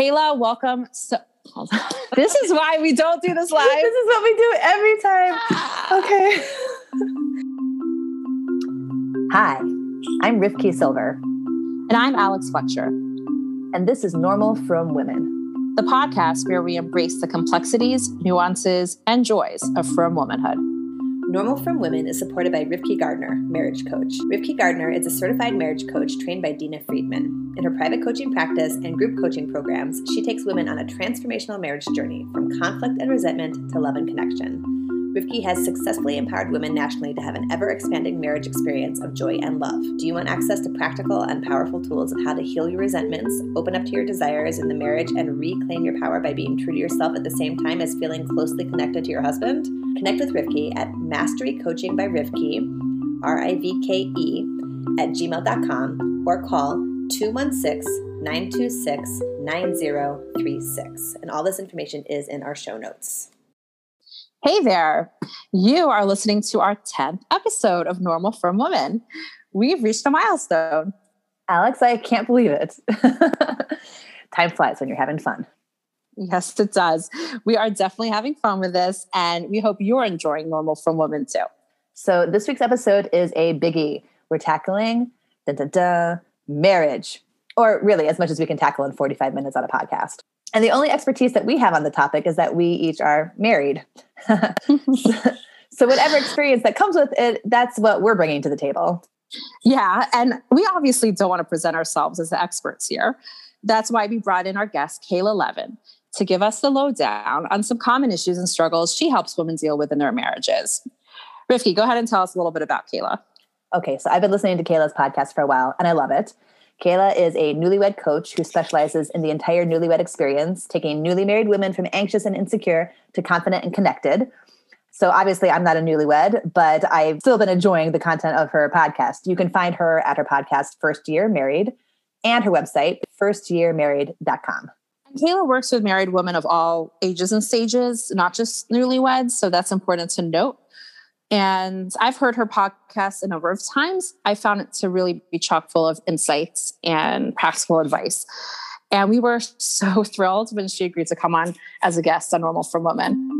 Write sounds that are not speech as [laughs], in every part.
Kayla, welcome. So [laughs] this is why we don't do this live. this is what we do every time. Ah. Okay. Hi, I'm Rivki Silver. And I'm Alex Fletcher. And this is Normal Frum Women, the podcast where we embrace the complexities, nuances, and joys of frum womanhood. Normal Frum Women is supported by Rivke Gardner, marriage coach. Rivke Gardner is a certified marriage coach trained by Dina Friedman. In her private coaching practice and group coaching programs, she takes women on a transformational marriage journey from conflict and resentment to love and connection. Rivke has successfully empowered women nationally to have an ever expanding marriage experience of joy and love. Do you want access to practical and powerful tools of how to heal your resentments, open up to your desires in the marriage, and reclaim your power by being true to yourself at the same time as feeling closely connected to your husband? Connect with Rivke at Mastery Coaching by Rivke, R I V K E, at gmail.com or call 216 926 9036. And all this information is in our show notes. Hey there. You are listening to our 10th episode of Normal Frum Women. We've reached a milestone. Alex, I can't believe it. [laughs] Time flies when you're having fun. Yes, it does. We are definitely having fun with this, and we hope you're enjoying Normal Frum Women too. So, this week's episode is a biggie. We're tackling da, da, da, marriage, or really as much as we can tackle in 45 minutes on a podcast. And the only expertise that we have on the topic is that we each are married. [laughs] so, whatever experience that comes with it, that's what we're bringing to the table. Yeah. And we obviously don't want to present ourselves as the experts here. That's why we brought in our guest, Kayla Levin, to give us the lowdown on some common issues and struggles she helps women deal with in their marriages. Rivki, go ahead and tell us a little bit about Kayla. Okay, so I've been listening to Kayla's podcast for a while and I love it. Kayla is a newlywed coach who specializes in the entire newlywed experience, taking newly married women from anxious and insecure to confident and connected. So obviously, I'm not a newlywed, but I've still been enjoying the content of her podcast. You can find her at her podcast, First Year Married, and her website, firstyearmarried.com. Kayla works with married women of all ages and stages, not just newlyweds. So that's important to note. And I've heard her podcast a number of times. I found it to really be chock full of insights and practical advice. And we were [laughs] so thrilled when she agreed to come on as a guest on Normal Frum Women.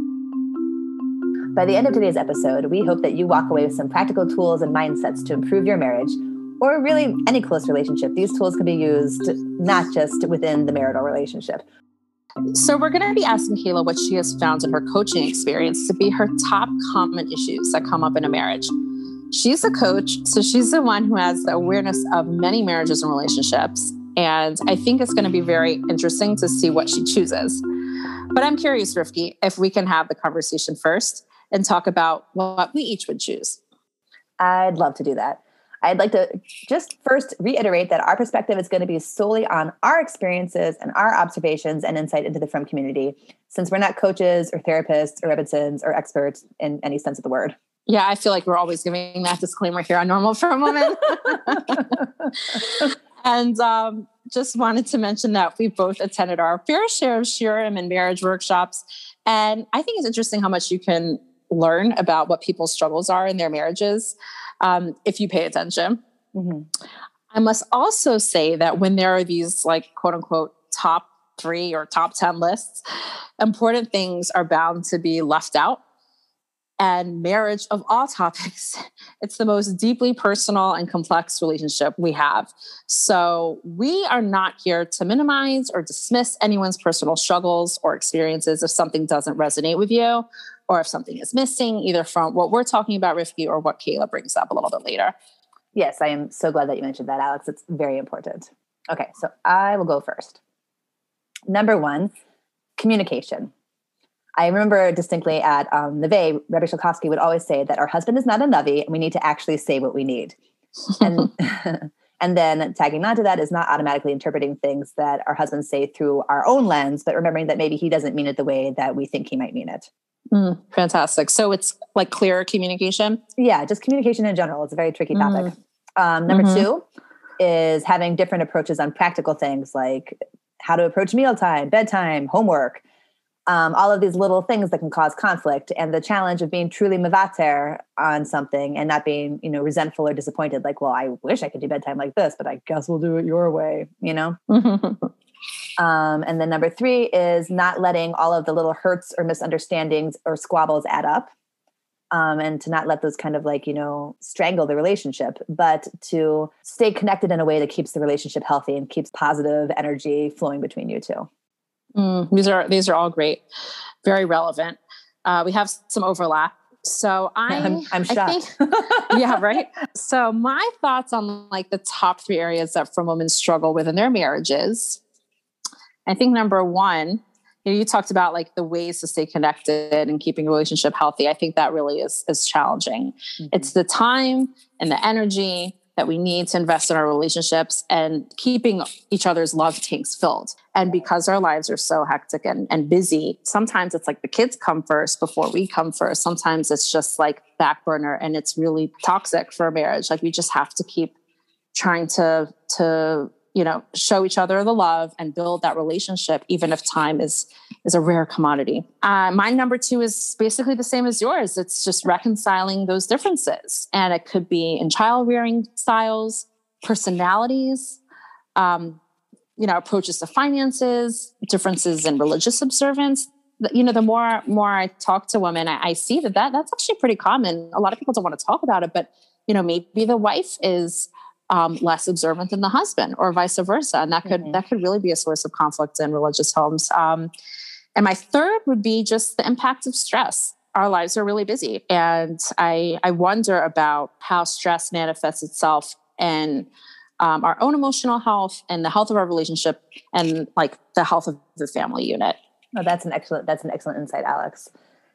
By the end of today's episode, we hope that you walk away with some practical tools and mindsets to improve your marriage or really any close relationship. These tools can be used not just within the marital relationship. So, we're going to be asking Kayla what she has found in her coaching experience to be her top common issues that come up in a marriage. She's a coach, so she's the one who has the awareness of many marriages and relationships. And I think it's going to be very interesting to see what she chooses. But I'm curious, Rivki, if we can have the conversation first and talk about what we each would choose. I'd love to do that. I'd like to just first reiterate that our perspective is going to be solely on our experiences and our observations and insight into the Frum community, since we're not coaches or therapists or Rebbitzins or experts in any sense of the word. Yeah, I feel like we're always giving that disclaimer here on Normal for a moment. [laughs] [laughs] and um, just wanted to mention that we both attended our fair share of Shiurim and marriage workshops. And I think it's interesting how much you can learn about what people's struggles are in their marriages um, if you pay attention. Mm-hmm. I must also say that when there are these like quote unquote top three or top 10 lists, important things are bound to be left out. And marriage of all topics, [laughs] it's the most deeply personal and complex relationship we have. So we are not here to minimize or dismiss anyone's personal struggles or experiences if something doesn't resonate with you or if something is missing, either from what we're talking about, Rivki, or what Kayla brings up a little bit later. Yes, I am so glad that you mentioned that, Alex. It's very important. Okay, so I will go first. Number one, communication. I remember distinctly at um, Neve, Rebbe Shalkovsky would always say that our husband is not a Navi and we need to actually say what we need. And, [laughs] [laughs] and then tagging on to that is not automatically interpreting things that our husbands say through our own lens, but remembering that maybe he doesn't mean it the way that we think he might mean it. Mm, fantastic. So it's like clear communication? Yeah, just communication in general. It's a very tricky topic. Mm. Um, number mm-hmm. two is having different approaches on practical things like how to approach mealtime, bedtime, homework, um, all of these little things that can cause conflict and the challenge of being truly mavater on something and not being, you know, resentful or disappointed. Like, well, I wish I could do bedtime like this, but I guess we'll do it your way, you know? [laughs] Um, and then number three is not letting all of the little hurts or misunderstandings or squabbles add up. Um, and to not let those kind of like, you know, strangle the relationship, but to stay connected in a way that keeps the relationship healthy and keeps positive energy flowing between you two. Mm, these are these are all great, very relevant. Uh, we have some overlap. So [laughs] I, I'm, I'm shocked. Think, [laughs] yeah, right. So my thoughts on like the top three areas that frum women struggle with in their marriages. I think number one, you, know, you talked about like the ways to stay connected and keeping a relationship healthy. I think that really is is challenging. Mm-hmm. It's the time and the energy that we need to invest in our relationships and keeping each other's love tanks filled. And because our lives are so hectic and, and busy, sometimes it's like the kids come first before we come first. Sometimes it's just like back burner and it's really toxic for a marriage. Like we just have to keep trying to to you know show each other the love and build that relationship even if time is is a rare commodity. Uh, my number two is basically the same as yours. It's just reconciling those differences. And it could be in child rearing styles personalities um, you know approaches to finances differences in religious observance. You know the more more i talk to women I, I see that, that that's actually pretty common. A lot of people don't want to talk about it but you know maybe the wife is um, less observant than the husband or vice versa. And that could mm-hmm. that could really be a source of conflict in religious homes. Um, and my third would be just the impact of stress. Our lives are really busy and i i wonder about how stress manifests itself in um, our own emotional health and the health of our relationship and like the health of the family unit. Oh, that's an excellent that's an excellent insight alex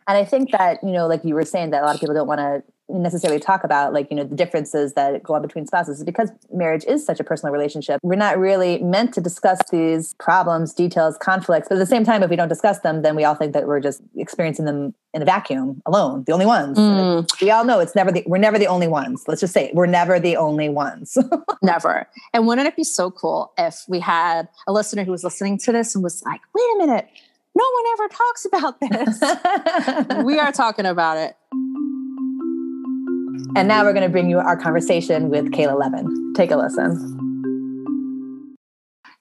and i think that you know like you were saying that a lot of people don't want to necessarily talk about like you know the differences that go on between spouses. Because marriage is such a personal relationship we're not really meant to discuss these problems details conflicts. But at the same time if we don't discuss them then we all think that we're just experiencing them in a vacuum alone the only ones. Mm. we all know it's never the we're never the only ones. Let's just say it, we're never the only ones. [laughs] Never. And wouldn't it be so cool if we had a listener who was listening to this and was like wait a minute no one ever talks about this we are [laughs] talking about it and now we're going to bring you our conversation with Kayla Levin. Take a listen.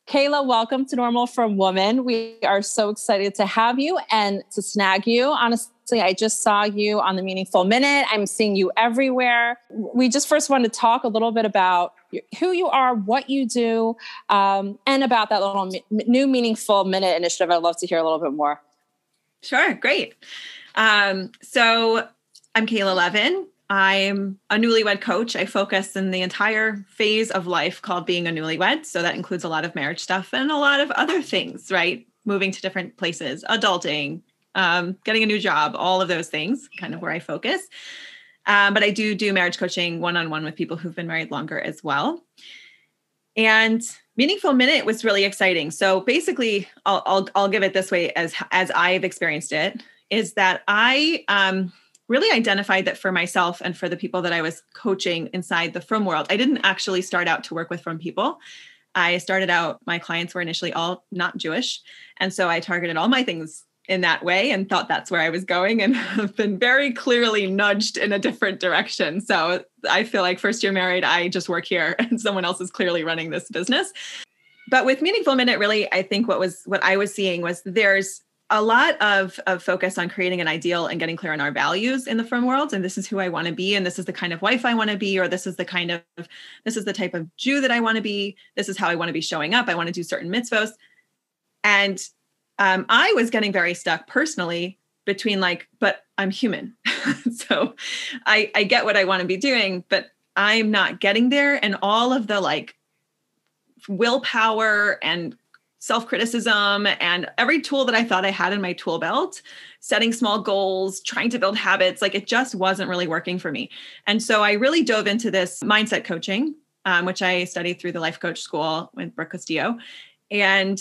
Kayla, welcome to Normal from Woman. We are so excited to have you and to snag you. Honestly, I just saw you on the Meaningful Minute. I'm seeing you everywhere. We just first wanted to talk a little bit about who you are, what you do, um, and about that little new Meaningful Minute initiative. I'd love to hear a little bit more. Sure, great. Um, so I'm Kayla Levin. I'm a newlywed coach. I focus in the entire phase of life called being a newlywed. So that includes a lot of marriage stuff and a lot of other things, right? Moving to different places, adulting, um, getting a new job, all of those things, kind of where I focus. Um, but I do do marriage coaching one on one with people who've been married longer as well. And Meaningful Minute was really exciting. So basically, I'll, I'll, I'll give it this way as as I've experienced it is that I um, really identified that for myself and for the people that I was coaching inside the Frum world. I didn't actually start out to work with Frum people. I started out, my clients were initially all not Jewish. And so I targeted all my things in that way and thought that's where I was going and [laughs] have been very clearly nudged in a different direction. So I feel like first year married, I just work here [laughs] and someone else is clearly running this business. But with Meaningful Minute, really, I think what was what I was seeing was there's a lot of, of focus on creating an ideal and getting clear on our values in the frum world and this is who i want to be and this is the kind of wife i want to be or this is the kind of this is the type of jew that i want to be this is how i want to be showing up i want to do certain mitzvahs and um, i was getting very stuck personally between like but i'm human. [laughs] So i i get what i want to be doing but i'm not getting there and all of the like willpower and self criticism and every tool that I thought I had in my tool belt, setting small goals, trying to build habits, like it just wasn't really working for me. And so I really dove into this mindset coaching, um, which I studied through the Life Coach School with Brooke Castillo, and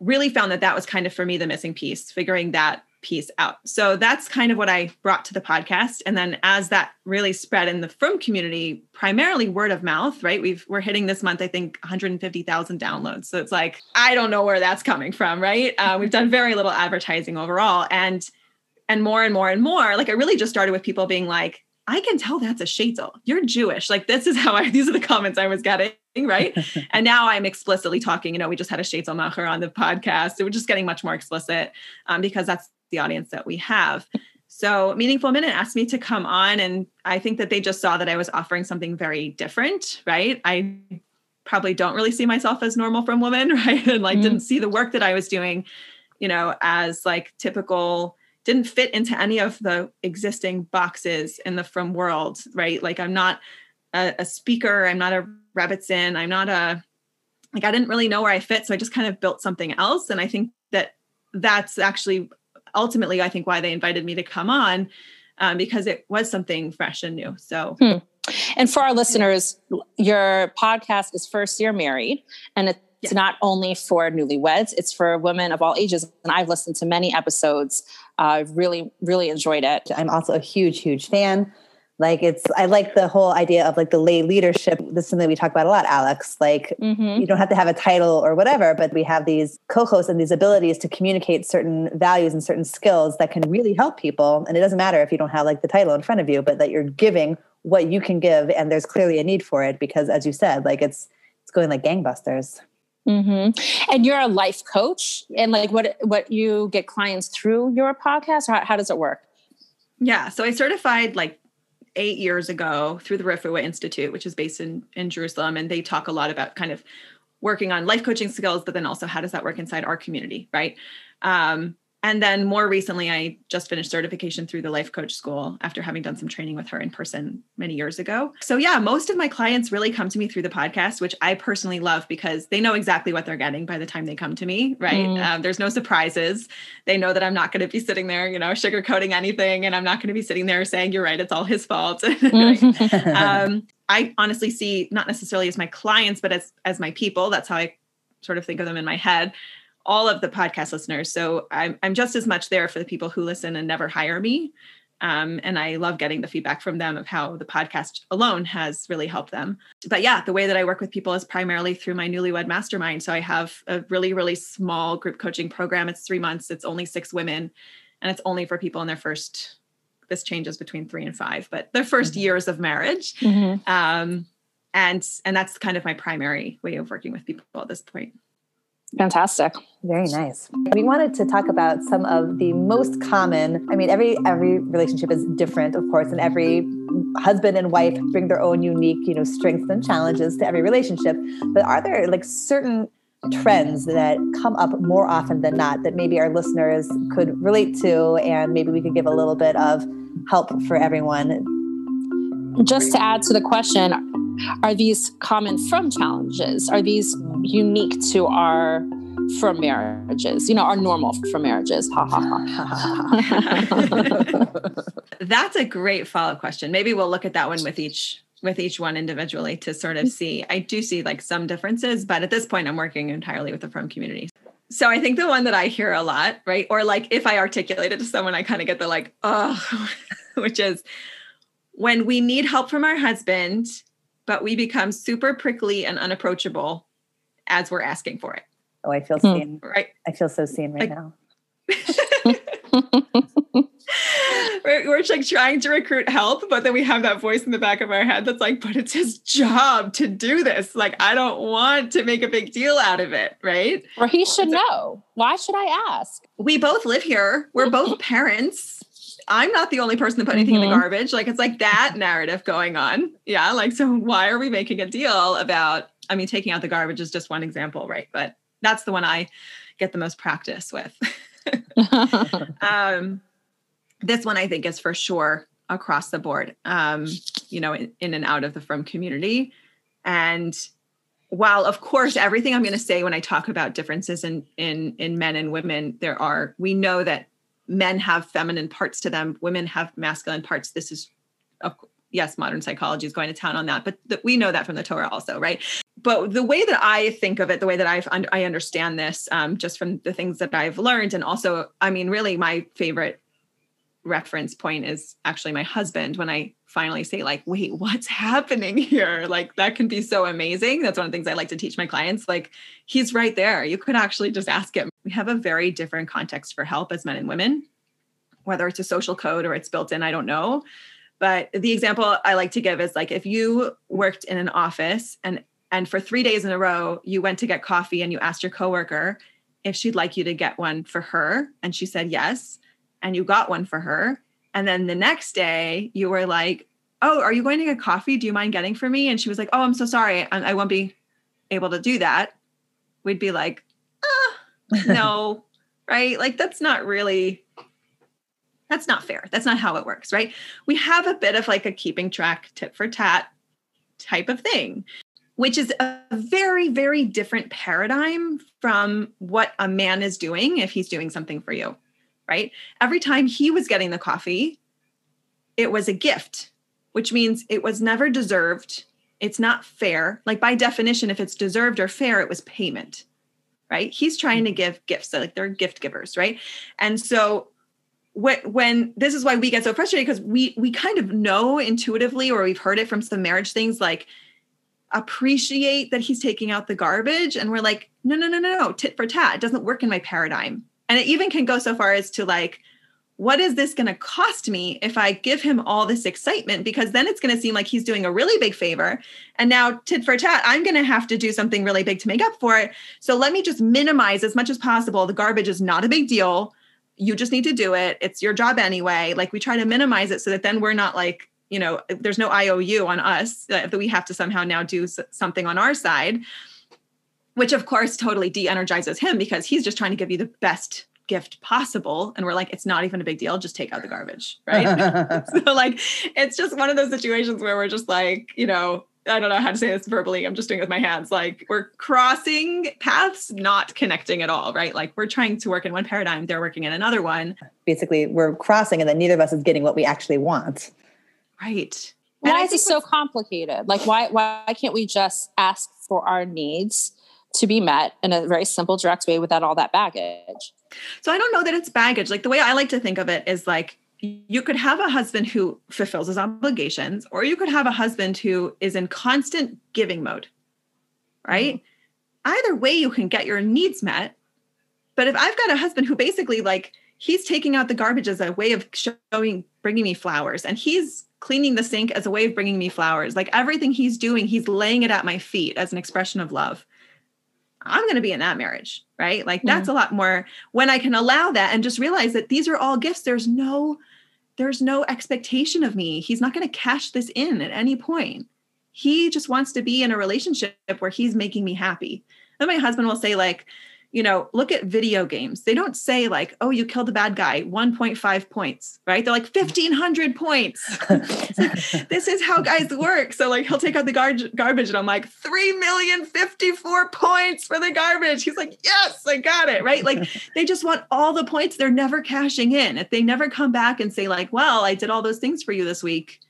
really found that that was kind of for me the missing piece, figuring that piece out. So that's kind of what I brought to the podcast. And then as that really spread in the Frum community, primarily word of mouth, right? We've we're hitting this month, I think, 150,000 downloads. So it's like I don't know where that's coming from, right? Uh, we've done very little advertising overall, and and more and more and more. Like it really just started with people being like, I can tell that's a shaitel. You're Jewish. Like this is how I. [laughs] These are the comments I was getting. right? [laughs] and now I'm explicitly talking. You know, we just had a Shaitel Macher on the podcast. So we're just getting much more explicit um, because that's the audience that we have. So Meaningful Minute asked me to come on, and I think that they just saw that I was offering something very different, right? I probably don't really see myself as normal frum women, [laughs] right? And like mm didn't see the work that I was doing, you know, as like typical didn't fit into any of the existing boxes in the frum world, right? Like I'm not a, a speaker, I'm not a Rebbitzin, I'm not a like I didn't really know where I fit, so I just kind of built something else. And I think that that's actually ultimately I think why they invited me to come on um, because it was something fresh and new. So. Hmm. And for our listeners, your podcast is First Year Married, and it's yeah. not only for newlyweds, it's for women of all ages. And I've listened to many episodes I've uh, really, really enjoyed it. I'm also a huge, huge fan. Like it's, I like the whole idea of like the lay leadership. This is something we talk about a lot, Alex. Like mm-hmm. you don't have to have a title or whatever, but we have these co-hosts and these abilities to communicate certain values and certain skills that can really help people. And it doesn't matter if you don't have like the title in front of you, but that you're giving what you can give, and there's clearly a need for it because, as you said, like it's it's going like gangbusters. Mm-hmm. And you're a life coach, and like what what you get clients through your podcast? How, how does it work? Yeah, so I certified like eight years ago through the Refuah Institute, which is based in in Jerusalem, and they talk a lot about kind of working on life coaching skills, but then also how does that work inside our community, right? Um, and then more recently, I just finished certification through the Life Coach School after having done some training with her in person many years ago. So, yeah, most of my clients really come to me through the podcast, which I personally love because they know exactly what they're getting by the time they come to me, right? Mm. Um, there's no surprises. They know that I'm not going to be sitting there, you know, sugarcoating anything, and I'm not going to be sitting there saying, you're right, it's all his fault. [laughs] [laughs] um, I honestly see not necessarily as my clients, but as as my people. That's how I sort of think of them in my head all of the podcast listeners. So I'm, I'm just as much there for the people who listen and never hire me. Um, and I love getting the feedback from them of how the podcast alone has really helped them. But yeah, the way that I work with people is primarily through my newlywed mastermind. So I have a really, really small group coaching program. It's three months, it's only six women, and it's only for people in their first, this changes between three and five, but their 1st mm-hmm. years of marriage. Mm-hmm. Um, and and that's kind of my primary way of working with people at this point. Fantastic. Very nice. We wanted to talk about some of the most common, I mean every every relationship is different of course and every husband and wife bring their own unique, you know, strengths and challenges to every relationship, but are there like certain trends that come up more often than not that maybe our listeners could relate to and maybe we could give a little bit of help for everyone? Just to add to the question, are these common frum challenges? Are these unique to our frum marriages? You know, our normal frum marriages. Ha ha ha. [laughs] That's a great follow-up question. Maybe we'll look at that one with each with each one individually to sort of see. I do see like some differences, but at this point I'm working entirely with the frum community. So I think the one that I hear a lot, right? Or like if I articulate it to someone, I kind of get the like, oh, [laughs] which is when we need help from our husband but we become super prickly and unapproachable as we're asking for it. Oh, I feel hmm. seen. Right. I feel so seen right like, now. [laughs] we're, we're like trying to recruit help, but then we have that voice in the back of our head that's like, but it's his job to do this. Like, I don't want to make a big deal out of it, right? Or he should so, know. Why should I ask? We both live here. We're both [clears throat] parents. I'm not the only person to put anything mm-hmm. in the mm-hmm. garbage. Like it's like that narrative going on. Yeah. Like, so why are we making a deal about, I mean, taking out the garbage is just one example, right? But that's the one I get the most practice with. [laughs] um, this one I think is for sure across the board, um, you know, in, in and out of the frum community. And while of course everything I'm going to say when I talk about differences in in in men and women, there are we know that men have feminine parts to them, women have masculine parts. This is, yes, modern psychology is going to town on that, but th- we know that from the Torah also, right? But the way that I think of it, the way that I've un- I understand this, um, just from the things that I've learned, and also, I mean, really, my favorite reference point is actually my husband when I finally say, like, wait, what's happening here? Like, that can be so amazing. That's one of the things I like to teach my clients. Like, he's right there. You could actually just ask him. We have a very different context for help as men and women, whether it's a social code or it's built in, I don't know. But the example I like to give is like if you worked in an office and and for three days in a row, you went to get coffee and you asked your coworker if she'd like you to get one for her. And she said yes. And you got one for her. And then the next day, you were like, Oh, are you going to get coffee? Do you mind getting for me? And she was like, Oh, I'm so sorry. I, I won't be able to do that. We'd be like, ah, [laughs] No, right? Like, that's not really. That's not fair. That's not how it works, right? We have a bit of like a keeping track tit for tat type of thing which is a very, very different paradigm from what a man is doing if he's doing something for you, right? Every time he was getting the coffee, it was a gift, which means it was never deserved. It's not fair. Like by definition, if it's deserved or fair, it was payment, right? He's trying to mm-hmm. give gifts, so like they're gift givers, right? And so when, when this is why we get so frustrated because we we kind of know intuitively or we've heard it from some marriage things like appreciate that he's taking out the garbage and we're like no no no no no tit for tat it doesn't work in my paradigm and it even can go so far as to like what is this going to cost me if i give him all this excitement? Because then it's going to seem like he's doing a really big favor. And now tit for tat i'm going to have to do something really big to make up for it. So let me just minimize as much as possible. The garbage is not a big deal. You just need to do it. It's your job anyway. Like we try to minimize it so that then we're not like you know there's no iou on us uh, that we have to somehow now do something on our side which of course totally de-energizes him because he's just trying to give you the best gift possible and we're like it's not even a big deal just take out the garbage right [laughs] [laughs] so like it's just one of those situations where we're just like you know I don't know how to say this verbally. I'm just doing it with my hands. Like we're crossing paths, not connecting at all, right? Like we're trying to work in one paradigm, they're working in another one. Basically, we're crossing and then neither of us is getting what we actually want. Right. Why is it so complicated? Like why why can't we just ask for our needs to be met in a very simple, direct way without all that baggage? So I don't know that it's baggage. Like the way I like to think of it is like you could have a husband who fulfills his obligations, or you could have a husband who is in constant giving mode, right? Mm-hmm. Either way, you can get your needs met. But if I've got a husband who basically like he's taking out the garbage as a way of showing, bringing me flowers, and he's cleaning the sink as a way of bringing me flowers. Like everything he's doing, he's laying it at my feet as an expression of love. I'm going to be in that marriage, right? Like that's a lot more when I can allow that and just realize that these are all gifts. There's no there's no expectation of me. He's not going to cash this in at any point. He just wants to be in a relationship where he's making me happy. And my husband will say like, you know, look at video games. They don't say like, oh, you killed a bad guy, 1.5 points, right? They're like 1500 points. [laughs] this is how guys work. So like he'll take out the gar- garbage and I'm like, 3 million 54 points for the garbage. He's like, yes, I got it, right? Like [laughs] they just want all the points. They're never cashing in. If they never come back and say like, well, I did all those things for you this week.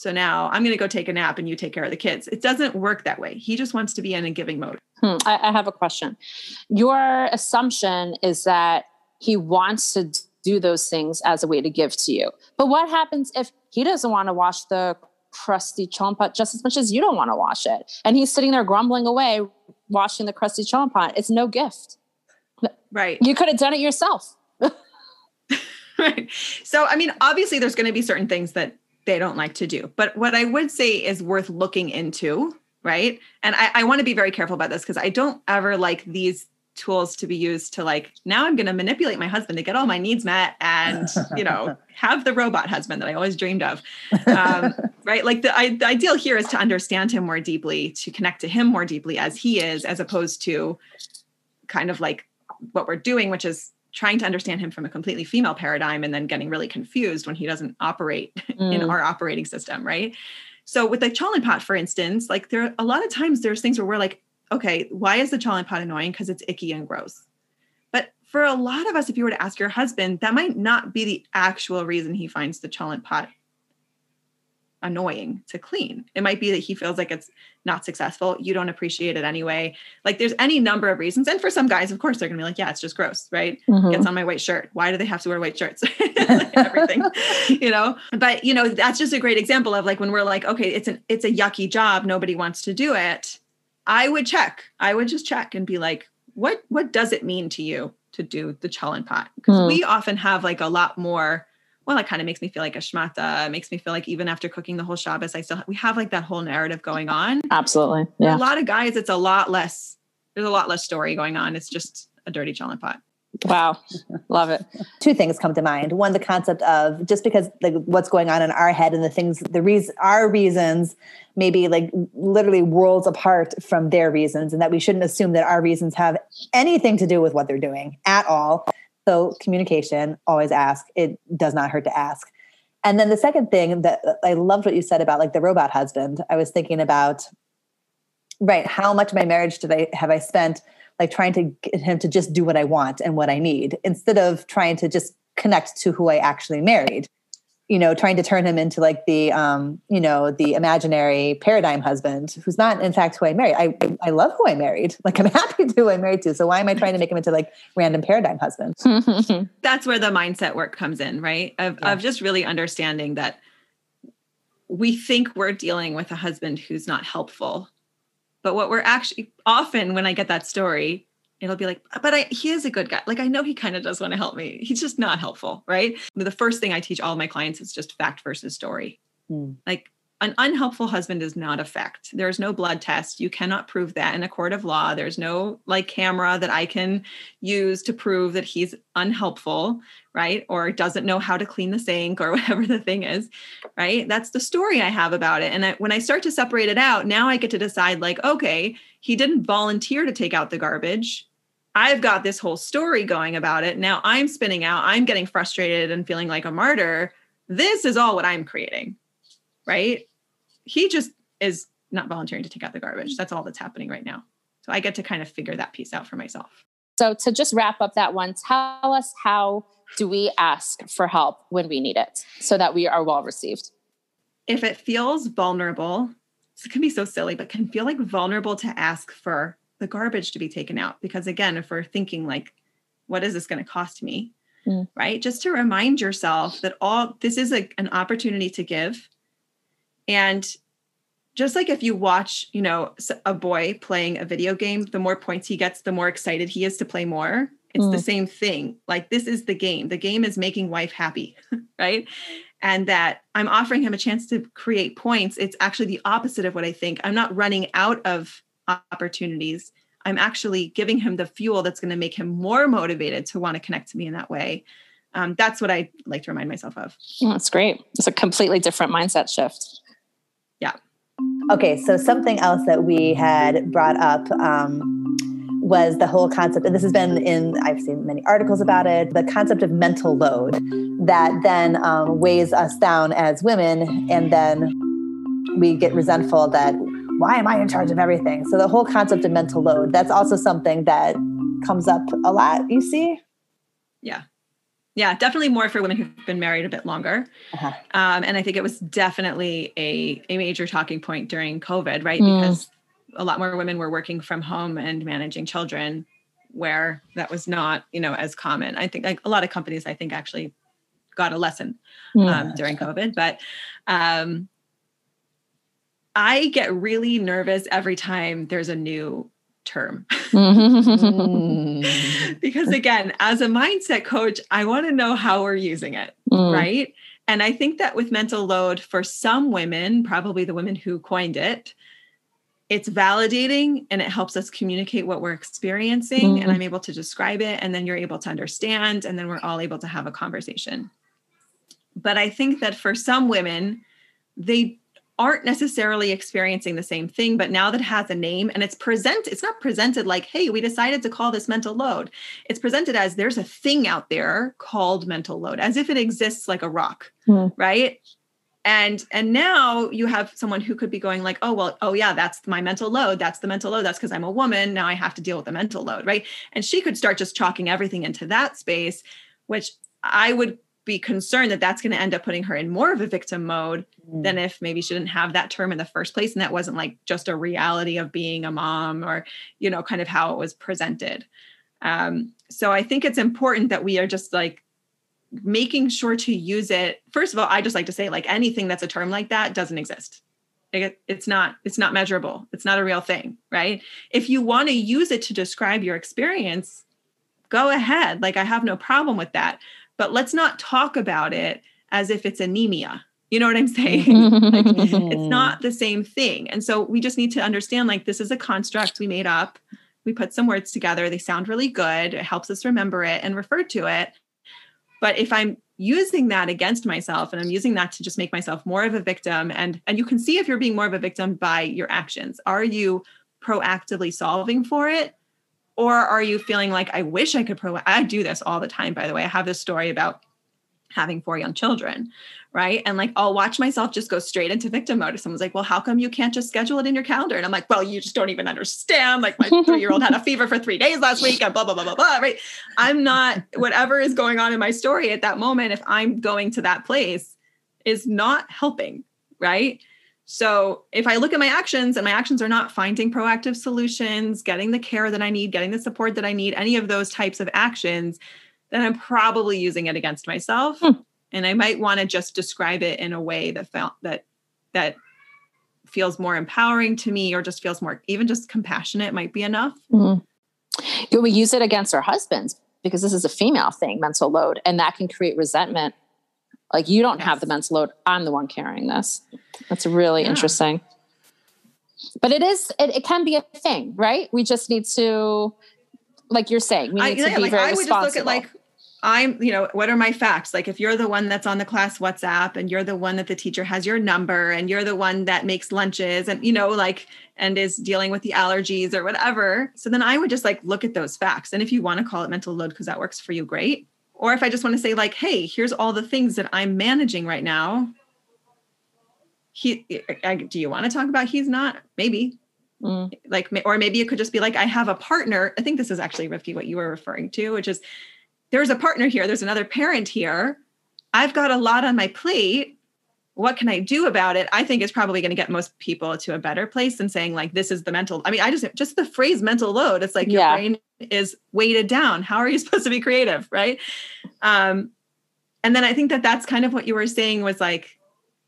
So now I'm going to go take a nap and you take care of the kids. It doesn't work that way. He just wants to be in a giving mode. Hmm, I, I have a question. Your assumption is that he wants to do those things as a way to give to you. But what happens if he doesn't want to wash the crusty cholent pot just as much as you don't want to wash it? And he's sitting there grumbling away, washing the crusty cholent pot. It's no gift. Right. You could have done it yourself. [laughs] right. So, I mean, obviously, there's going to be certain things that they don't like to do. But what I would say is worth looking into, right? And I, I want to be very careful about this because I don't ever like these tools to be used to like now i'm going to manipulate my husband to get all my needs met and [laughs] you know have the robot husband that i always dreamed of um, [laughs] right like the, I, the ideal here is to understand him more deeply to connect to him more deeply as he is as opposed to kind of like what we're doing which is trying to understand him from a completely female paradigm and then getting really confused when he doesn't operate [laughs] mm. in our operating system, right? So with the Cholent pot, for instance, like there are a lot of times there's things where we're like, okay, why is the Cholent pot annoying? Because it's icky and gross. But for a lot of us, if you were to ask your husband, that might not be the actual reason he finds the Cholent pot annoying to clean. It might be that he feels like it's not successful. You don't appreciate it anyway. Like there's any number of reasons. And for some guys, of course, they're gonna be like, yeah, it's just gross, right? Mm-hmm. Gets on my white shirt. Why do they have to wear white shirts? [laughs] Everything, [laughs] you know. But you know, that's just a great example of like when we're like, okay, it's an it's a yucky job, nobody wants to do it. I would check. I would just check and be like, what what does it mean to you to do the Cholent pot? Because mm. we often have like a lot more well, it kind of makes me feel like a shmata. It makes me feel like even after cooking the whole Shabbos, I still we have like that whole narrative going on. Absolutely. For Yeah. A lot of guys, it's a lot less. There's a lot less story going on. It's just a dirty cholent pot. Wow. Love it. [laughs] two things come to mind. One, the concept of just because like what's going on in our head and the things, the reason, our reasons, maybe like literally worlds apart from their reasons, and that we shouldn't assume that our reasons have anything to do with what they're doing at all. So communication, always ask. It does not hurt to ask. And then the second thing that I loved what you said about like the robot husband. I was thinking about, right, how much of my marriage did I have I spent like trying to get him to just do what I want and what I need instead of trying to just connect to who I actually married. You know, trying to turn him into like the um, you know, the imaginary paradigm husband who's not in fact who I married. I I love who I married. [laughs] Like I'm happy to who I married to. So why am I trying to make him into like random paradigm husband? [laughs] That's where the mindset work comes in, right? Of Yeah. of just really understanding that we think we're dealing with a husband who's not helpful. But what we're actually often when I get that story, it'll be like, but I he is a good guy. Like I know he kind of does want to help me. He's just not helpful, right? The first thing I teach all my clients is just fact versus story. Hmm. Like an unhelpful husband is not a fact. There's no blood test. You cannot prove that in a court of law. There's no like camera that I can use to prove that he's unhelpful, right? Or doesn't know how to clean the sink or [laughs] whatever the thing is, right? That's the story I have about it. And I, when I start to separate it out, now I get to decide like, okay, he didn't volunteer to take out the garbage. I've got this whole story going about it. Now I'm spinning out. I'm getting frustrated and feeling like a martyr. This is all what I'm creating, right? He just is not volunteering to take out the garbage. That's all that's happening right now. So I get to kind of figure that piece out for myself. So to just wrap up that one, tell us how do we ask for help when we need it so that we are well received? If it feels vulnerable, it can be so silly, but can feel like vulnerable to ask for the garbage to be taken out. Because again, if we're thinking like, what is this going to cost me? Mm. Right? Just to remind yourself that all this is a, an opportunity to give. And just like if you watch, you know, a boy playing a video game, the more points he gets, the more excited he is to play more. It's the Mm. same thing. Like this is the game. The game is making wife happy, [laughs] right? And that I'm offering him a chance to create points. It's actually the opposite of what I think. I'm not running out of opportunities. I'm actually giving him the fuel that's going to make him more motivated to want to connect to me in that way. Um, that's what I like to remind myself of. That's great. It's a completely different mindset shift. Yeah. Okay, so something else that we had brought up um, was the whole concept, and this has been in, I've seen many articles about it, the concept of mental load that then um, weighs us down as women, and then we get resentful that why am I in charge of everything? So the whole concept of mental load, that's also something that comes up a lot, you see? Yeah, Yeah, definitely more for women who've been married a bit longer. Uh-huh. Um, and I think it was definitely a, a major talking point during COVID, right? Mm. Because a lot more women were working from home and managing children where that was not, you know, as common. I think like a lot of companies, I think actually got a lesson um, during COVID. But um, I get really nervous every time there's a new term. Mm. [laughs] because again, as a mindset coach, I want to know how we're using it Mm. right? And I think that with mental load, for some women, probably the women who coined it, it's validating and it helps us communicate what we're experiencing. Mhm. And I'm able to describe it, and then you're able to understand, and then we're all able to have a conversation. But I think that for some women, they aren't necessarily experiencing the same thing but now that it has a name and it's present it's not presented like hey we decided to call this mental load. It's presented as there's a thing out there called mental load as if it exists like a rock Hmm. right? And and now you have someone who could be going like oh well oh yeah that's my mental load. That's the mental load. That's because i'm a woman. Now i have to deal with the mental load right? And she could start just chalking everything into that space which i would be concerned that that's going to end up putting her in more of a victim mode than if maybe she didn't have that term in the first place and that wasn't like just a reality of being a mom or you know kind of how it was presented. Um, so i think it's important that we are just like making sure to use it. First of all i just like to say like anything that's a term like that doesn't exist. It- it's not it's not measurable. It's not a real thing right? If you want to use it to describe your experience go ahead. Like i have no problem with that but let's not talk about it as if it's anemia. You know what I'm saying? [laughs] like, it's [laughs] not the same thing. And so we just need to understand like this is a construct we made up. We put some words together, they sound really good. It helps us remember it and refer to it. But if I'm using that against myself and I'm using that to just make myself more of a victim and and you can see if you're being more of a victim by your actions. Are you proactively solving for it or are you feeling like I wish I could pro I do this all the time by the way. I have this story about having four young children, right? And like I'll watch myself just go straight into victim mode. If someone's like, "Well, how come you can't just schedule it in your calendar?" And I'm like, "Well, you just don't even understand. Like my [laughs] three-year-old had a fever for three days last week, and blah blah blah blah blah." Right? I'm not whatever is going on in my story at that moment. If I'm going to that place, is not helping, right? So if I look at my actions and my actions are not finding proactive solutions, getting the care that I need, getting the support that I need, any of those types of actions, then I'm probably using it against myself. Hmm. And I might want to just describe it in a way that felt that that feels more empowering to me or just feels more even just compassionate might be enough. Mm-hmm. We use it against our husbands because this is a female thing, mental load, and that can create resentment. Like you don't yes. have the mental load. I'm the one carrying this. That's really yeah. interesting. But it is, it, it can be a thing, right? We just need to, like you're saying, we need I, to yeah, be like very I would responsible. just look at like I'm, you know, what are my facts? Like if you're the one that's on the class WhatsApp and you're the one that the teacher has your number and you're the one that makes lunches and, you know, like, and is dealing with the allergies or whatever. So then I would just like look at those facts. And if you want to call it mental load because that works for you, great. Or if I just want to say, like, hey, here's all the things that I'm managing right now. He, I, do you want to talk about he's not? Maybe. Mm. Like, or maybe it could just be like, I have a partner. I think this is actually, Rivki, what you were referring to, which is there's a partner here, there's another parent here. I've got a lot on my plate. What can I do about it? I think is probably going to get most people to a better place than saying like this is the mental. I mean, I just just the phrase mental load. It's like your yeah. brain is weighted down. How are you [laughs] supposed to be creative, right? Um, and then I think that that's kind of what you were saying was like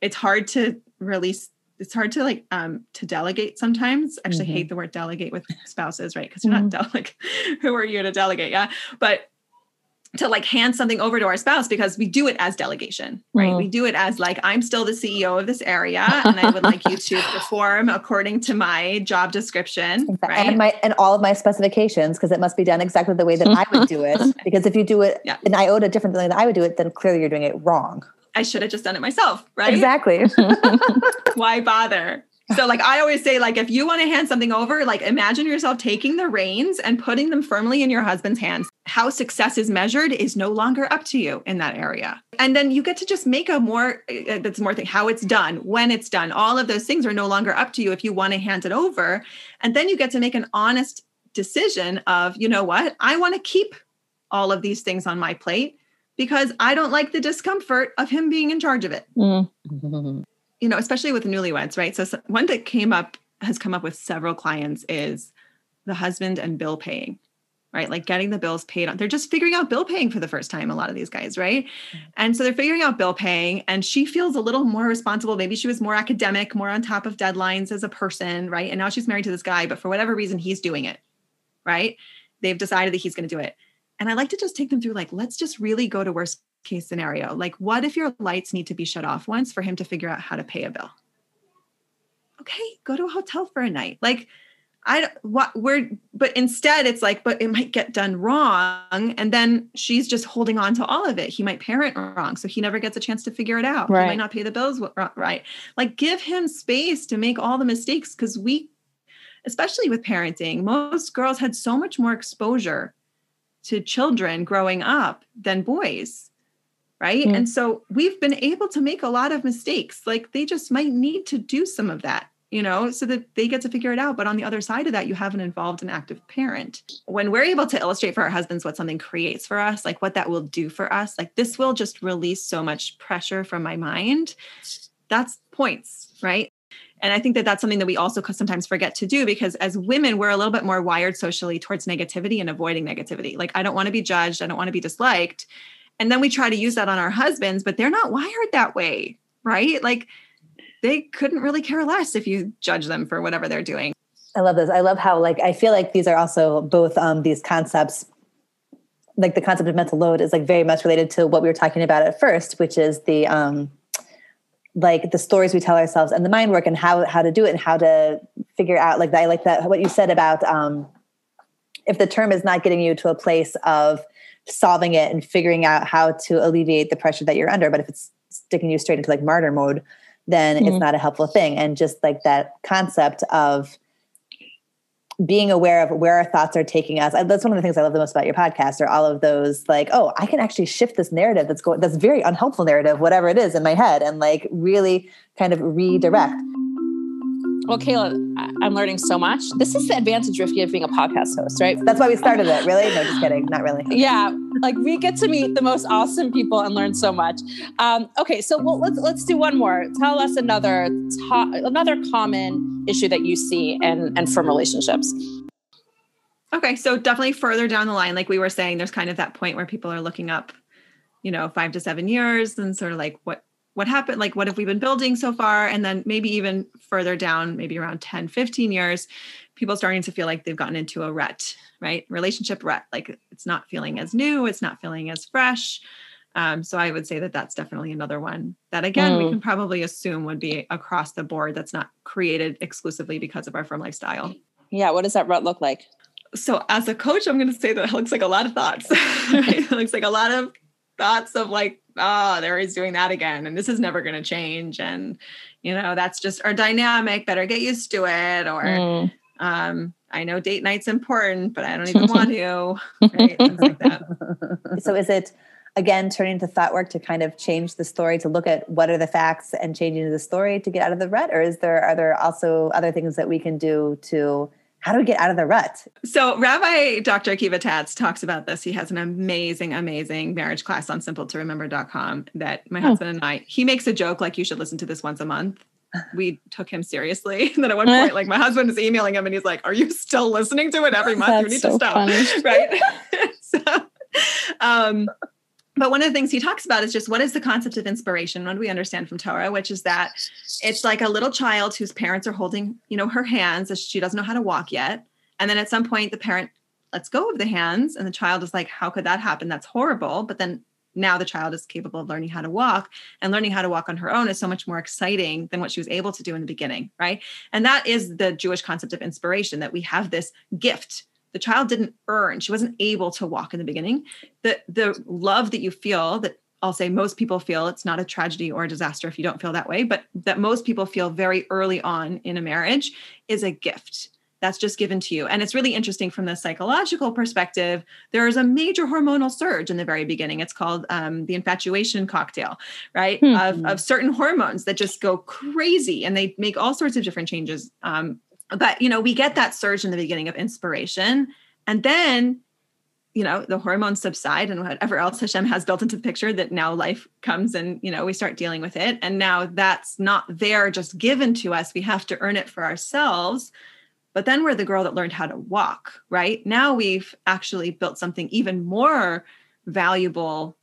it's hard to release it's hard to like um to delegate sometimes actually mm-hmm. hate the word delegate with spouses right because you're mm-hmm. [laughs] not like who are you to delegate yeah but to like hand something over to our spouse because we do it as delegation, right? Mm. We do it as like, I'm still the CEO of this area and I would like you to [laughs] perform according to my job description. Exactly. Right? And my and all of my specifications, because it must be done exactly the way that I would do it. [laughs] Because if you do it yeah. in iota different than I would do it, then clearly you're doing it wrong. I should have just done it myself, right? Exactly. [laughs] Why bother? [laughs] So like I always say like if you want to hand something over like imagine yourself taking the reins and putting them firmly in your husband's hands. How success is measured is no longer up to you in that area. And then you get to just make a more uh, that's more thing how it's done, when it's done. All of those things are no longer up to you if you want to hand it over. And then you get to make an honest decision of, you know what? I want to keep all of these things on my plate because I don't like the discomfort of him being in charge of it. Mm. [laughs] you know, especially with newlyweds, right? So, so one that came up has come up with several clients is the husband and bill paying, right? Like getting the bills paid on. They're just figuring out bill paying for the first time, a lot of these guys, right? Mm-hmm. And so they're figuring out bill paying, and she feels a little more responsible. Maybe she was more academic, more on top of deadlines as a person, right? And now she's married to this guy, but for whatever reason, he's doing it, right? They've decided that he's going to do it. And I like to just take them through, like, let's just really go to worst case scenario. Like, what if your lights need to be shut off once for him to figure out how to pay a bill? Okay, go to a hotel for a night. Like, I what we're but instead it's like, but it might get done wrong. And then she's just holding on to all of it. He might parent wrong. So he never gets a chance to figure it out. Right. He might not pay the bills right. Like give him space to make all the mistakes because we, especially with parenting, most girls had so much more exposure to children growing up than boys right mm. and so we've been able to make a lot of mistakes like they just might need to do some of that you know so that they get to figure it out but on the other side of that you have an involved and active parent when we're able to illustrate for our husbands what something creates for us like what that will do for us like this will just release so much pressure from my mind that's points right and I think that that's something that we also sometimes forget to do because as women, we're a little bit more wired socially towards negativity and avoiding negativity. Like, I don't want to be judged. I don't want to be disliked. And then we try to use that on our husbands, but they're not wired that way, right? Like they couldn't really care less if you judge them for whatever they're doing. I love this. I love how like I feel like these are also both um, these concepts like the concept of mental load is like very much related to what we were talking about at first, which is the um like the stories we tell ourselves and the mind work and how how to do it and how to figure out like I like that what you said about um if the term is not getting you to a place of solving it and figuring out how to alleviate the pressure that you're under, but if it's sticking you straight into like martyr mode, then mm-hmm. it's not a helpful thing. And just like that concept of being aware of where our thoughts are taking us. That's one of the things I love the most about your podcast are all of those like, oh, I can actually shift this narrative that's going that's very unhelpful narrative, whatever it is in my head, and like really kind of redirect. Well, Kayla, I'm learning so much. This is the advantage, Rivki, of being a podcast host, right? That's why we started it. Really? No, just kidding. Not really. [laughs] Yeah, like we get to meet the most awesome people and learn so much. Um, okay, so well, let's let's do one more. Tell us another to- another common issue that you see and and from relationships. Okay, so definitely further down the line, like we were saying, there's kind of that point where people are looking up, you know, five to seven years and sort of like what what happened like what have we been building so far? And then maybe even further down maybe around 10 15 years people starting to feel like they've gotten into a rut right? Relationship rut like it's not feeling as new it's not feeling as fresh. Um, so i would say that that's definitely another one that again mm. we can probably assume would be across the board that's not created exclusively because of our frum lifestyle. Yeah what does that rut look like? So as a coach i'm going to say that it looks like a lot of thoughts. Right? [laughs] it looks like a lot of thoughts of like oh, there he's doing that again, and this is never going to change, and you know that's just our dynamic. Better get used to it, or mm. um, I know date night's important, but I don't even want to. [laughs] Right? like that. So is it? again turning to thought work to kind of change the story to look at what are the facts and changing the story to get out of the rut or is there are there also other things that we can do to how do we get out of the rut? So, Rabbi Dr. Akiva Tatz talks about this. He has an amazing, amazing marriage class on simpletoremember.com that my oh. husband and I, he makes a joke like you should listen to this once a month. We took him seriously. [laughs] And then at one point, like my husband is emailing him and he's like, Are you still listening to it every month? That's you need so to stop. Funny. [laughs] Right. [laughs] so, um, but one of the things he talks about is just what is the concept of inspiration what do we understand from torah which is that it's like a little child whose parents are holding you know her hands as she doesn't know how to walk yet. And then at some point the parent lets go of the hands and the child is like how could that happen? That's horrible. But then now the child is capable of learning how to walk and learning how to walk on her own is so much more exciting than what she was able to do in the beginning right? And that is the jewish concept of inspiration that we have this gift. The child didn't earn. She wasn't able to walk in the beginning. The the love that you feel that I'll say most people feel it's not a tragedy or a disaster if you don't feel that way, but that most people feel very early on in a marriage is a gift that's just given to you. And it's really interesting from the psychological perspective. There is a major hormonal surge in the very beginning. It's called um, the infatuation cocktail, right? Mm-hmm. Of, of certain hormones that just go crazy and they make all sorts of different changes um, but you know we get that surge in the beginning of inspiration and then you know the hormones subside and whatever else hashem has built into the picture that now life comes and you know we start dealing with it. And now that's not there just given to us. We have to earn it for ourselves. But then we're the girl that learned how to walk right? Now we've actually built something even more valuable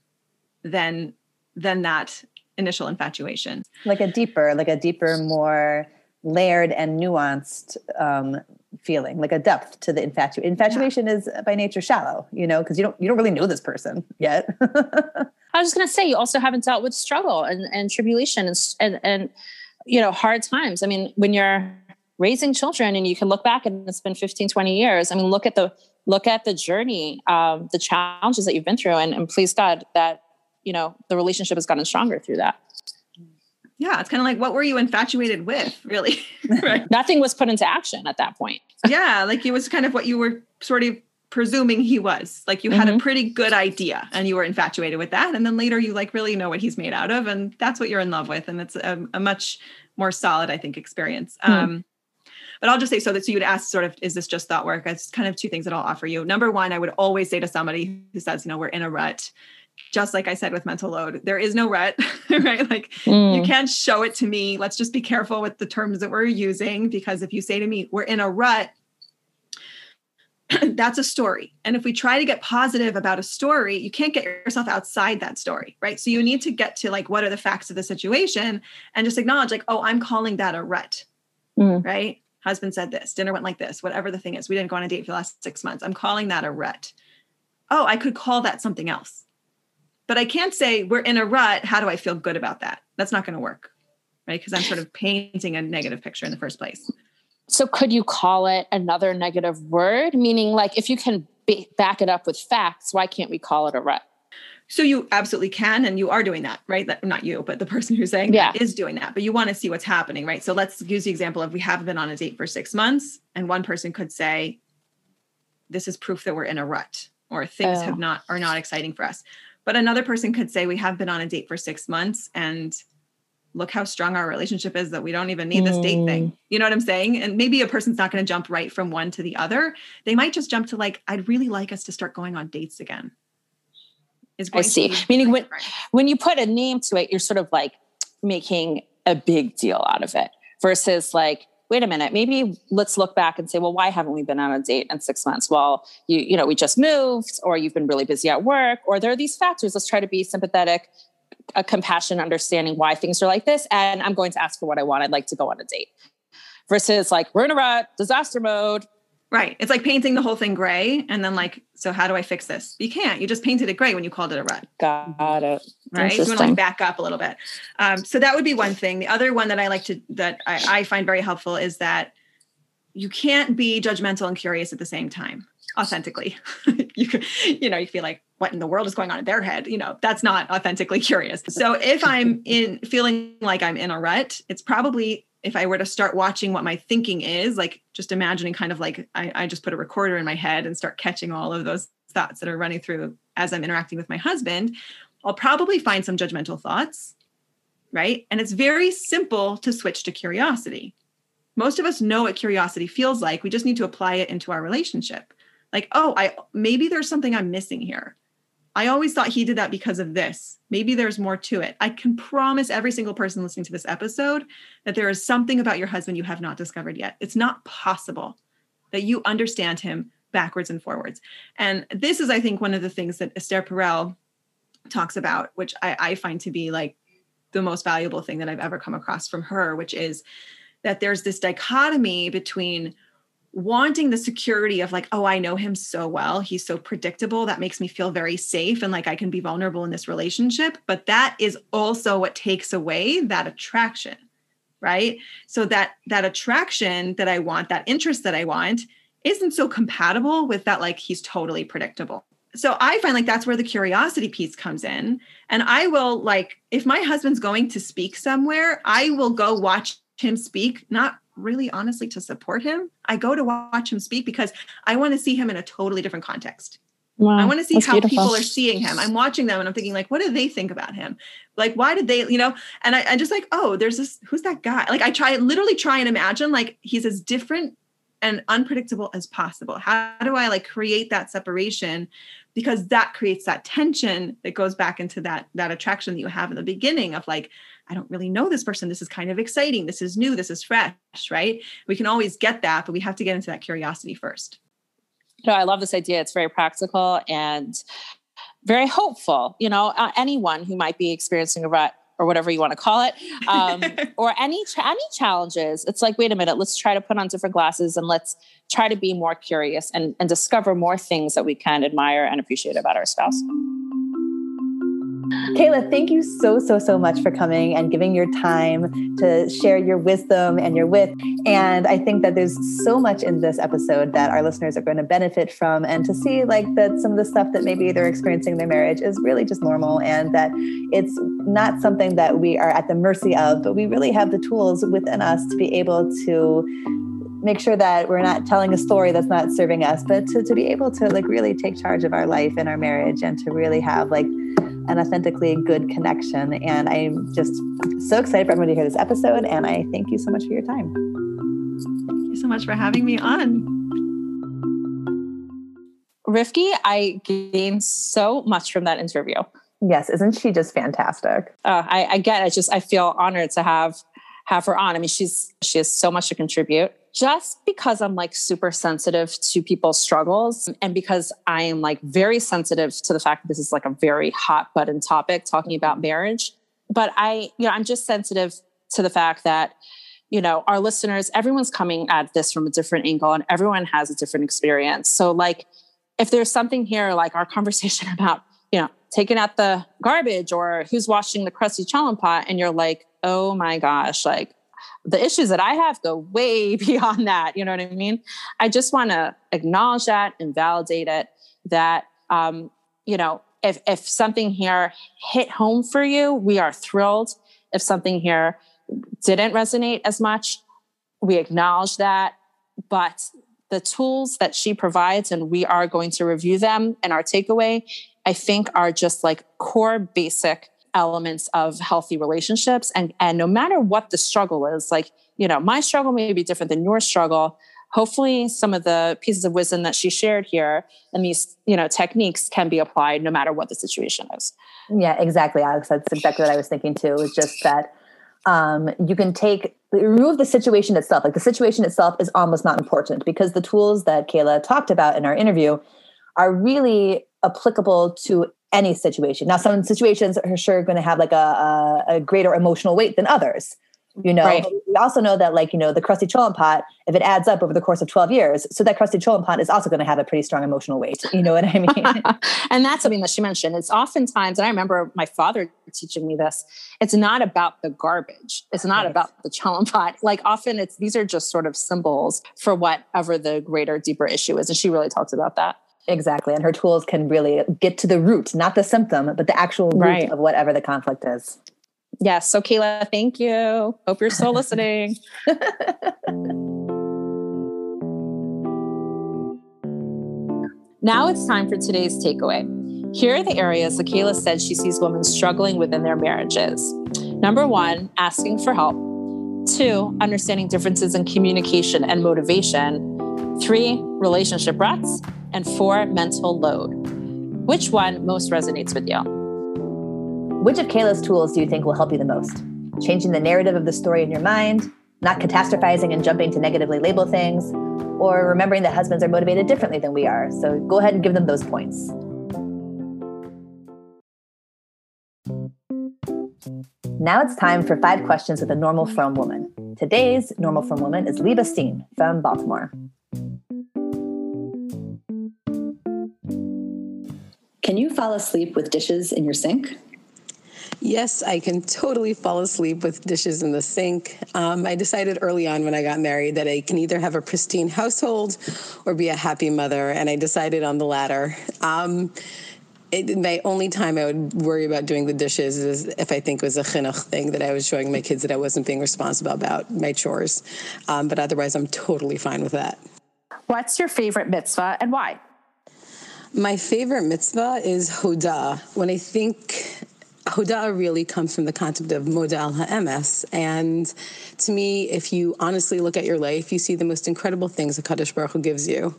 than than that initial infatuation. Like a deeper like a deeper more layered and nuanced um, feeling, like a depth to the infatuation. Infatuation yeah. is by nature shallow, you know, because you don't you don't really know this person yet. [laughs] I was just gonna say you also haven't dealt with struggle and, and tribulation and, and and you know hard times. I mean, when you're raising children and you can look back and it's been 15, 20 years. I mean, look at the look at the journey, um, the challenges that you've been through, and, and please God that you know the relationship has gotten stronger through that yeah it's kind of like what were you infatuated with really [laughs] right nothing was put into action at that point [laughs] yeah like it was kind of what you were sort of presuming he was like you had mm-hmm. a pretty good idea and you were infatuated with that and then later you like really know what he's made out of and that's what you're in love with and it's a, a much more solid i think experience mm-hmm. um but I'll just say so that so you would ask sort of, is this just thought work? It's kind of two things that I'll offer you. Number one, I would always say to somebody who says, you know, we're in a rut, just like I said with mental load, there is no rut, [laughs] right? Like mm. you can't show it to me. Let's just be careful with the terms that we're using because if you say to me, we're in a rut, [clears throat] that's a story. And if we try to get positive about a story, you can't get yourself outside that story, right? So you need to get to like, what are the facts of the situation and just acknowledge, like, oh, I'm calling that a rut, mm. right? Husband said this, dinner went like this, whatever the thing is. We didn't go on a date for the last six months. I'm calling that a rut oh, I could call that something else. But I can't say we're in a rut. How do I feel good about that? That's not going to work, right? Because I'm sort of painting a negative picture in the first place. So, could you call it another negative word? Meaning, like, if you can back it up with facts, why can't we call it a rut? So you absolutely can, and you are doing that, right? That, not you, but the person who's saying yeah. that is doing that. But you want to see what's happening, right? So let's use the example of we have been on a date for six months, and one person could say, "This is proof that we're in a rut, or things oh. have not are not exciting for us." But another person could say, "We have been on a date for six months, and look how strong our relationship is that we don't even need this mm. date thing." Mm. You know what I'm saying? And maybe a person's not going to jump right from one to the other. They might just jump to like, "I'd really like us to start going on dates again." is I see. Meaning when when you put a name to it, you're sort of like making a big deal out of it versus like wait a minute maybe let's look back and say well why haven't we been on a date in six months? Well you you know we just moved or you've been really busy at work or there are these factors. Let's try to be sympathetic a compassion understanding why things are like this and i'm going to ask for what i want. I'd like to go on a date. Versus like we're in a rut disaster mode Right. It's like painting the whole thing gray and then like, so how do I fix this? You can't. You just painted it gray when you called it a red. Got it. Right. You want to like back up a little bit. Um, so that would be one thing. The other one that I like to that I, I find very helpful is that you can't be judgmental and curious at the same time authentically. [laughs] you could, you know, you feel like what in the world is going on in their head? You know, that's not authentically curious. So if I'm in feeling like I'm in a rut, it's probably if I were to start watching what my thinking is, like just imagining kind of like I, I, just put a recorder in my head and start catching all of those thoughts that are running through as I'm interacting with my husband, I'll probably find some judgmental thoughts, right? And it's very simple to switch to curiosity. Most of us know what curiosity feels like. We just need to apply it into our relationship. Like, oh, I maybe there's something I'm missing here. I always thought he did that because of this. Maybe there's more to it. I can promise every single person listening to this episode that there is something about your husband you have not discovered yet. It's not possible that you understand him backwards and forwards. And this is, I think, one of the things that Esther Perel talks about, which I, I find to be like the most valuable thing that I've ever come across from her, which is that there's this dichotomy between wanting the security of like oh i know him so well. He's so predictable. That makes me feel very safe and like i can be vulnerable in this relationship. But that is also what takes away that attraction right? So that that attraction that i want that interest that i want isn't so compatible with that like he's totally predictable. So i find like that's where the curiosity piece comes in. And i will like if my husband's going to speak somewhere i will go watch him speak not really honestly to support him. I go to watch him speak because I want to see him in a totally different context. Wow, I want to see how beautiful. people are seeing him. I'm watching them and I'm thinking, like, what do they think about him? Like, why did they, you know? And I, am just like, oh, there's this, who's that guy? Like, I try, literally try and imagine, like, he's as different and unpredictable as possible. How do I like create that separation? Because that creates that tension that goes back into that that attraction that you have in the beginning of like, I don't really know this person. This is kind of exciting. This is new. This is fresh, right? We can always get that, but we have to get into that curiosity first. Know, I love this idea. It's very practical and very hopeful. You know, uh, anyone who might be experiencing a rut or whatever you want to call it, um, [laughs] or any any challenges. It's like, wait a minute, let's try to put on different glasses and let's try to be more curious and, and discover more things that we can admire and appreciate about our spouse. Kayla, thank you so, so, so much for coming and giving your time to share your wisdom and your wit. And I think that there's so much in this episode that our listeners are going to benefit from and to see like that some of the stuff that maybe they're experiencing in their marriage is really just normal and that it's not something that we are at the mercy of, but we really have the tools within us to be able to make sure that we're not telling a story that's not serving us, but to, to be able to like really take charge of our life and our marriage and to really have like an authentically good connection. And I'm just so excited for everyone to hear this episode. And I thank you so much for your time. Thank you so much for having me on. Rivki, I gained so much from that interview. Yes, isn't she just fantastic? Uh, I, I get. I just I feel honored to have have her on. I mean, she's she has so much to contribute just because I'm like super sensitive to people's struggles and because I am like very sensitive to the fact that this is like a very hot button topic talking about marriage. But I, you know, I'm just sensitive to the fact that, you know, our listeners, everyone's coming at this from a different angle and everyone has a different experience. So, like, if there's something here like our [laughs] conversation about, you know, taking out the garbage or who's washing the crusty cholent pot, and you're like, oh my gosh, like the issues that I have go way [laughs] beyond that. You know what I mean? I just want to acknowledge that and validate it that, um, you know, if, if something here hit home for you, we are thrilled. If something here didn't resonate as much, we acknowledge that. But the tools that she provides, and we are going to review them and our takeaway, I think are just like core basic elements of healthy relationships. And and no matter what the struggle is like you know my struggle may be different than your struggle. Hopefully some of the pieces of wisdom that she shared here and these you know techniques can be applied no matter what the situation is. Yeah exactly alex. That's exactly what i was thinking too it's just that um, you can take remove the situation itself. Like the situation itself is almost not important because the tools that kayla talked about in our interview are really applicable to any situation. Now, some situations are sure going to have like a, a, a, greater emotional weight than others. You know, right. we also know that like, you know, the crusty cholent pot, if it adds up over the course of 12 years, so that crusty cholent pot is also going to have a pretty strong emotional weight. You know what I mean? [laughs] and that's something that she mentioned. It's oftentimes, and I remember my father teaching me this, it's not about the garbage. It's not right. about the cholent pot. Like often it's, these are just sort of symbols for whatever the greater, deeper issue is. And she really talks about that. Exactly. And her tools can really get to the root, not the symptom, but the actual root right. of whatever the conflict is. Yes. So, Kayla, thank you. Hope you're still listening. [laughs] now it's time for today's takeaway. Here are the areas that Kayla said she sees women struggling within their marriages. Number one, asking for help. Two, understanding differences in communication and motivation. Three, relationship ruts and four, mental load. Which one most resonates with you? Which of Kayla's tools do you think will help you the most? Changing the narrative of the story in your mind, not catastrophizing and jumping to negatively label things, or remembering that husbands are motivated differently than we are. So go ahead and give them those points. Now it's time for five questions with a normal frum woman. Today's normal frum woman is Leva Steen from Baltimore. Can you fall asleep with dishes in your sink? Yes, I can totally fall asleep with dishes in the sink. Um, I decided early on when I got married that I can either have a pristine household or be a happy mother, and I decided on the latter. Um, it, my only time I would worry about doing the dishes is if I think it was a chinuch thing that I was showing my kids that I wasn't being responsible about my chores. Um, but otherwise, I'm totally fine with that. What's your favorite mitzvah and why? My favorite mitzvah is Hoda. When I think Hoda really comes from the concept of modal ha'emes. And to me, if you honestly look at your life, you see the most incredible things that Kadosh Baruch Hu gives you.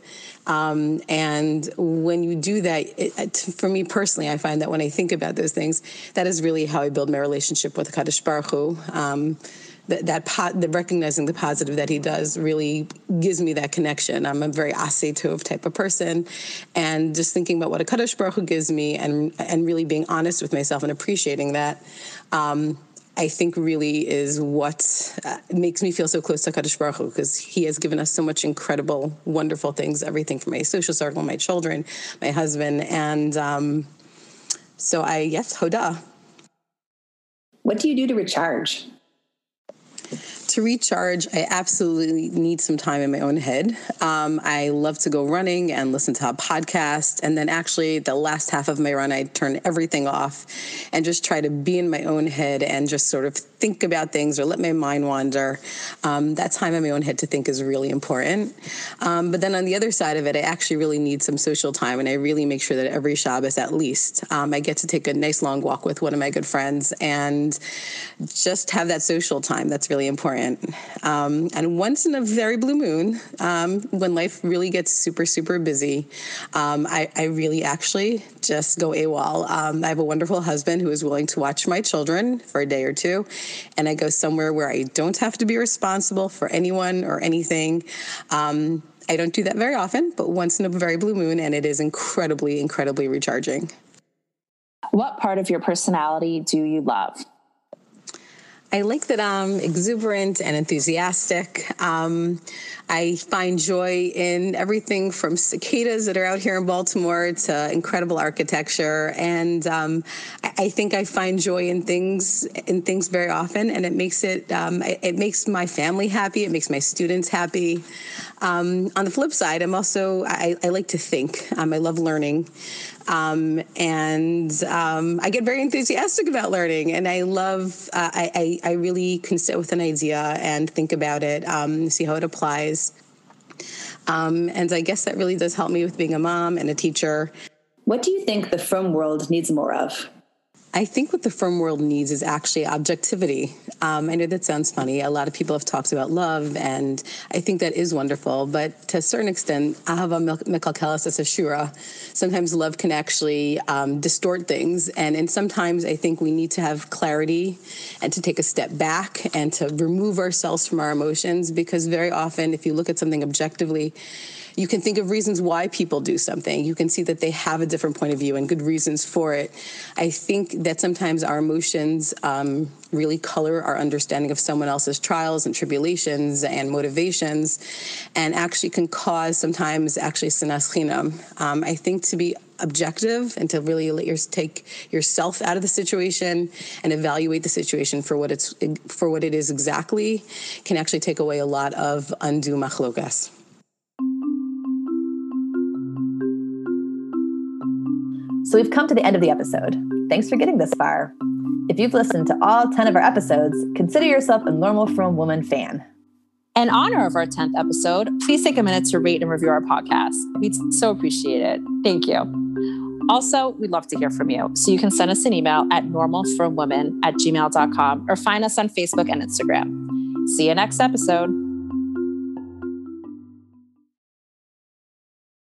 Um, and when you do that, it, for me personally, I find that when I think about those things, that is really how I build my relationship with Kadosh Baruch Hu. Um, that that po- the recognizing the positive that he does really gives me that connection. I'm a very asay tov type of person, and just thinking about what a kadosh baruch Hu gives me, and and really being honest with myself and appreciating that. Um, I think really is what uh, makes me feel so close to Kadosh Baruch Hu because He has given us so much incredible, wonderful things. Everything from my social circle, my children, my husband, and um, so I yes, Hoda. What do you do to recharge? To recharge, I absolutely need some time in my own head. Um, I love to go running and listen to a podcast. And then, actually, the last half of my run, I turn everything off and just try to be in my own head and just sort of think about things or let my mind wander. Um, that time in my own head to think is really important. Um, but then on the other side of it, I actually really need some social time, and I really make sure that every Shabbos at least um, I get to take a nice long walk with one of my good friends and just have that social time. That's really important. Um, and once in a very blue moon, um, when life really gets super super busy, um, I, I, really actually just go AWOL. I have a wonderful husband who is willing to watch my children for a day or two and I go somewhere where I don't have to be responsible for anyone or anything. Um, I don't do that very often, but once in a very blue moon, and it is incredibly, incredibly recharging. What part of your personality do you love? I like that I'm exuberant and enthusiastic. Um, I find joy in everything from cicadas that are out here in Baltimore to incredible architecture, and um, I, think I find joy in things in things very often, and it makes it um, it, it, makes my family happy. It makes my students happy. Um, on the flip side, I'm also I, I like to think. Um, I love learning. Um, and um, I get very enthusiastic about learning, and I love. Uh, I, I, I really can sit with an idea and think about it, um, see how it applies. Um, and I guess that really does help me with being a mom and a teacher. What do you think the frum world needs more of? I think what the frum world needs is actually objectivity. Um, I know that sounds funny. A lot of people have talked about love, and I think that is wonderful. But to a certain extent, ahava mekalkelas as shura. Sometimes love can actually um, distort things, and and sometimes I think we need to have clarity and to take a step back and to remove ourselves from our emotions because very often, if you look at something objectively you can think of reasons why people do something. You can see that they have a different point of view and good reasons for it. I think that sometimes our emotions um, really color our understanding of someone else's trials and tribulations and motivations, and actually can cause sometimes actually sinas. Um, I think to be objective and to really let your take yourself out of the situation and evaluate the situation for what it's for what it is exactly can actually take away a lot of undue machlokas. So we've come to the end of the episode. Thanks for getting this far. If you've listened to all 10 of our episodes, consider yourself a normal frum woman fan. In honor of our 10th episode, please take a minute to rate and review our podcast. We'd so appreciate it. Thank you. Also, we'd love to hear from you. So you can send us an email at normalfrumwomen at gmail.com or find us on Facebook and Instagram. See you next episode.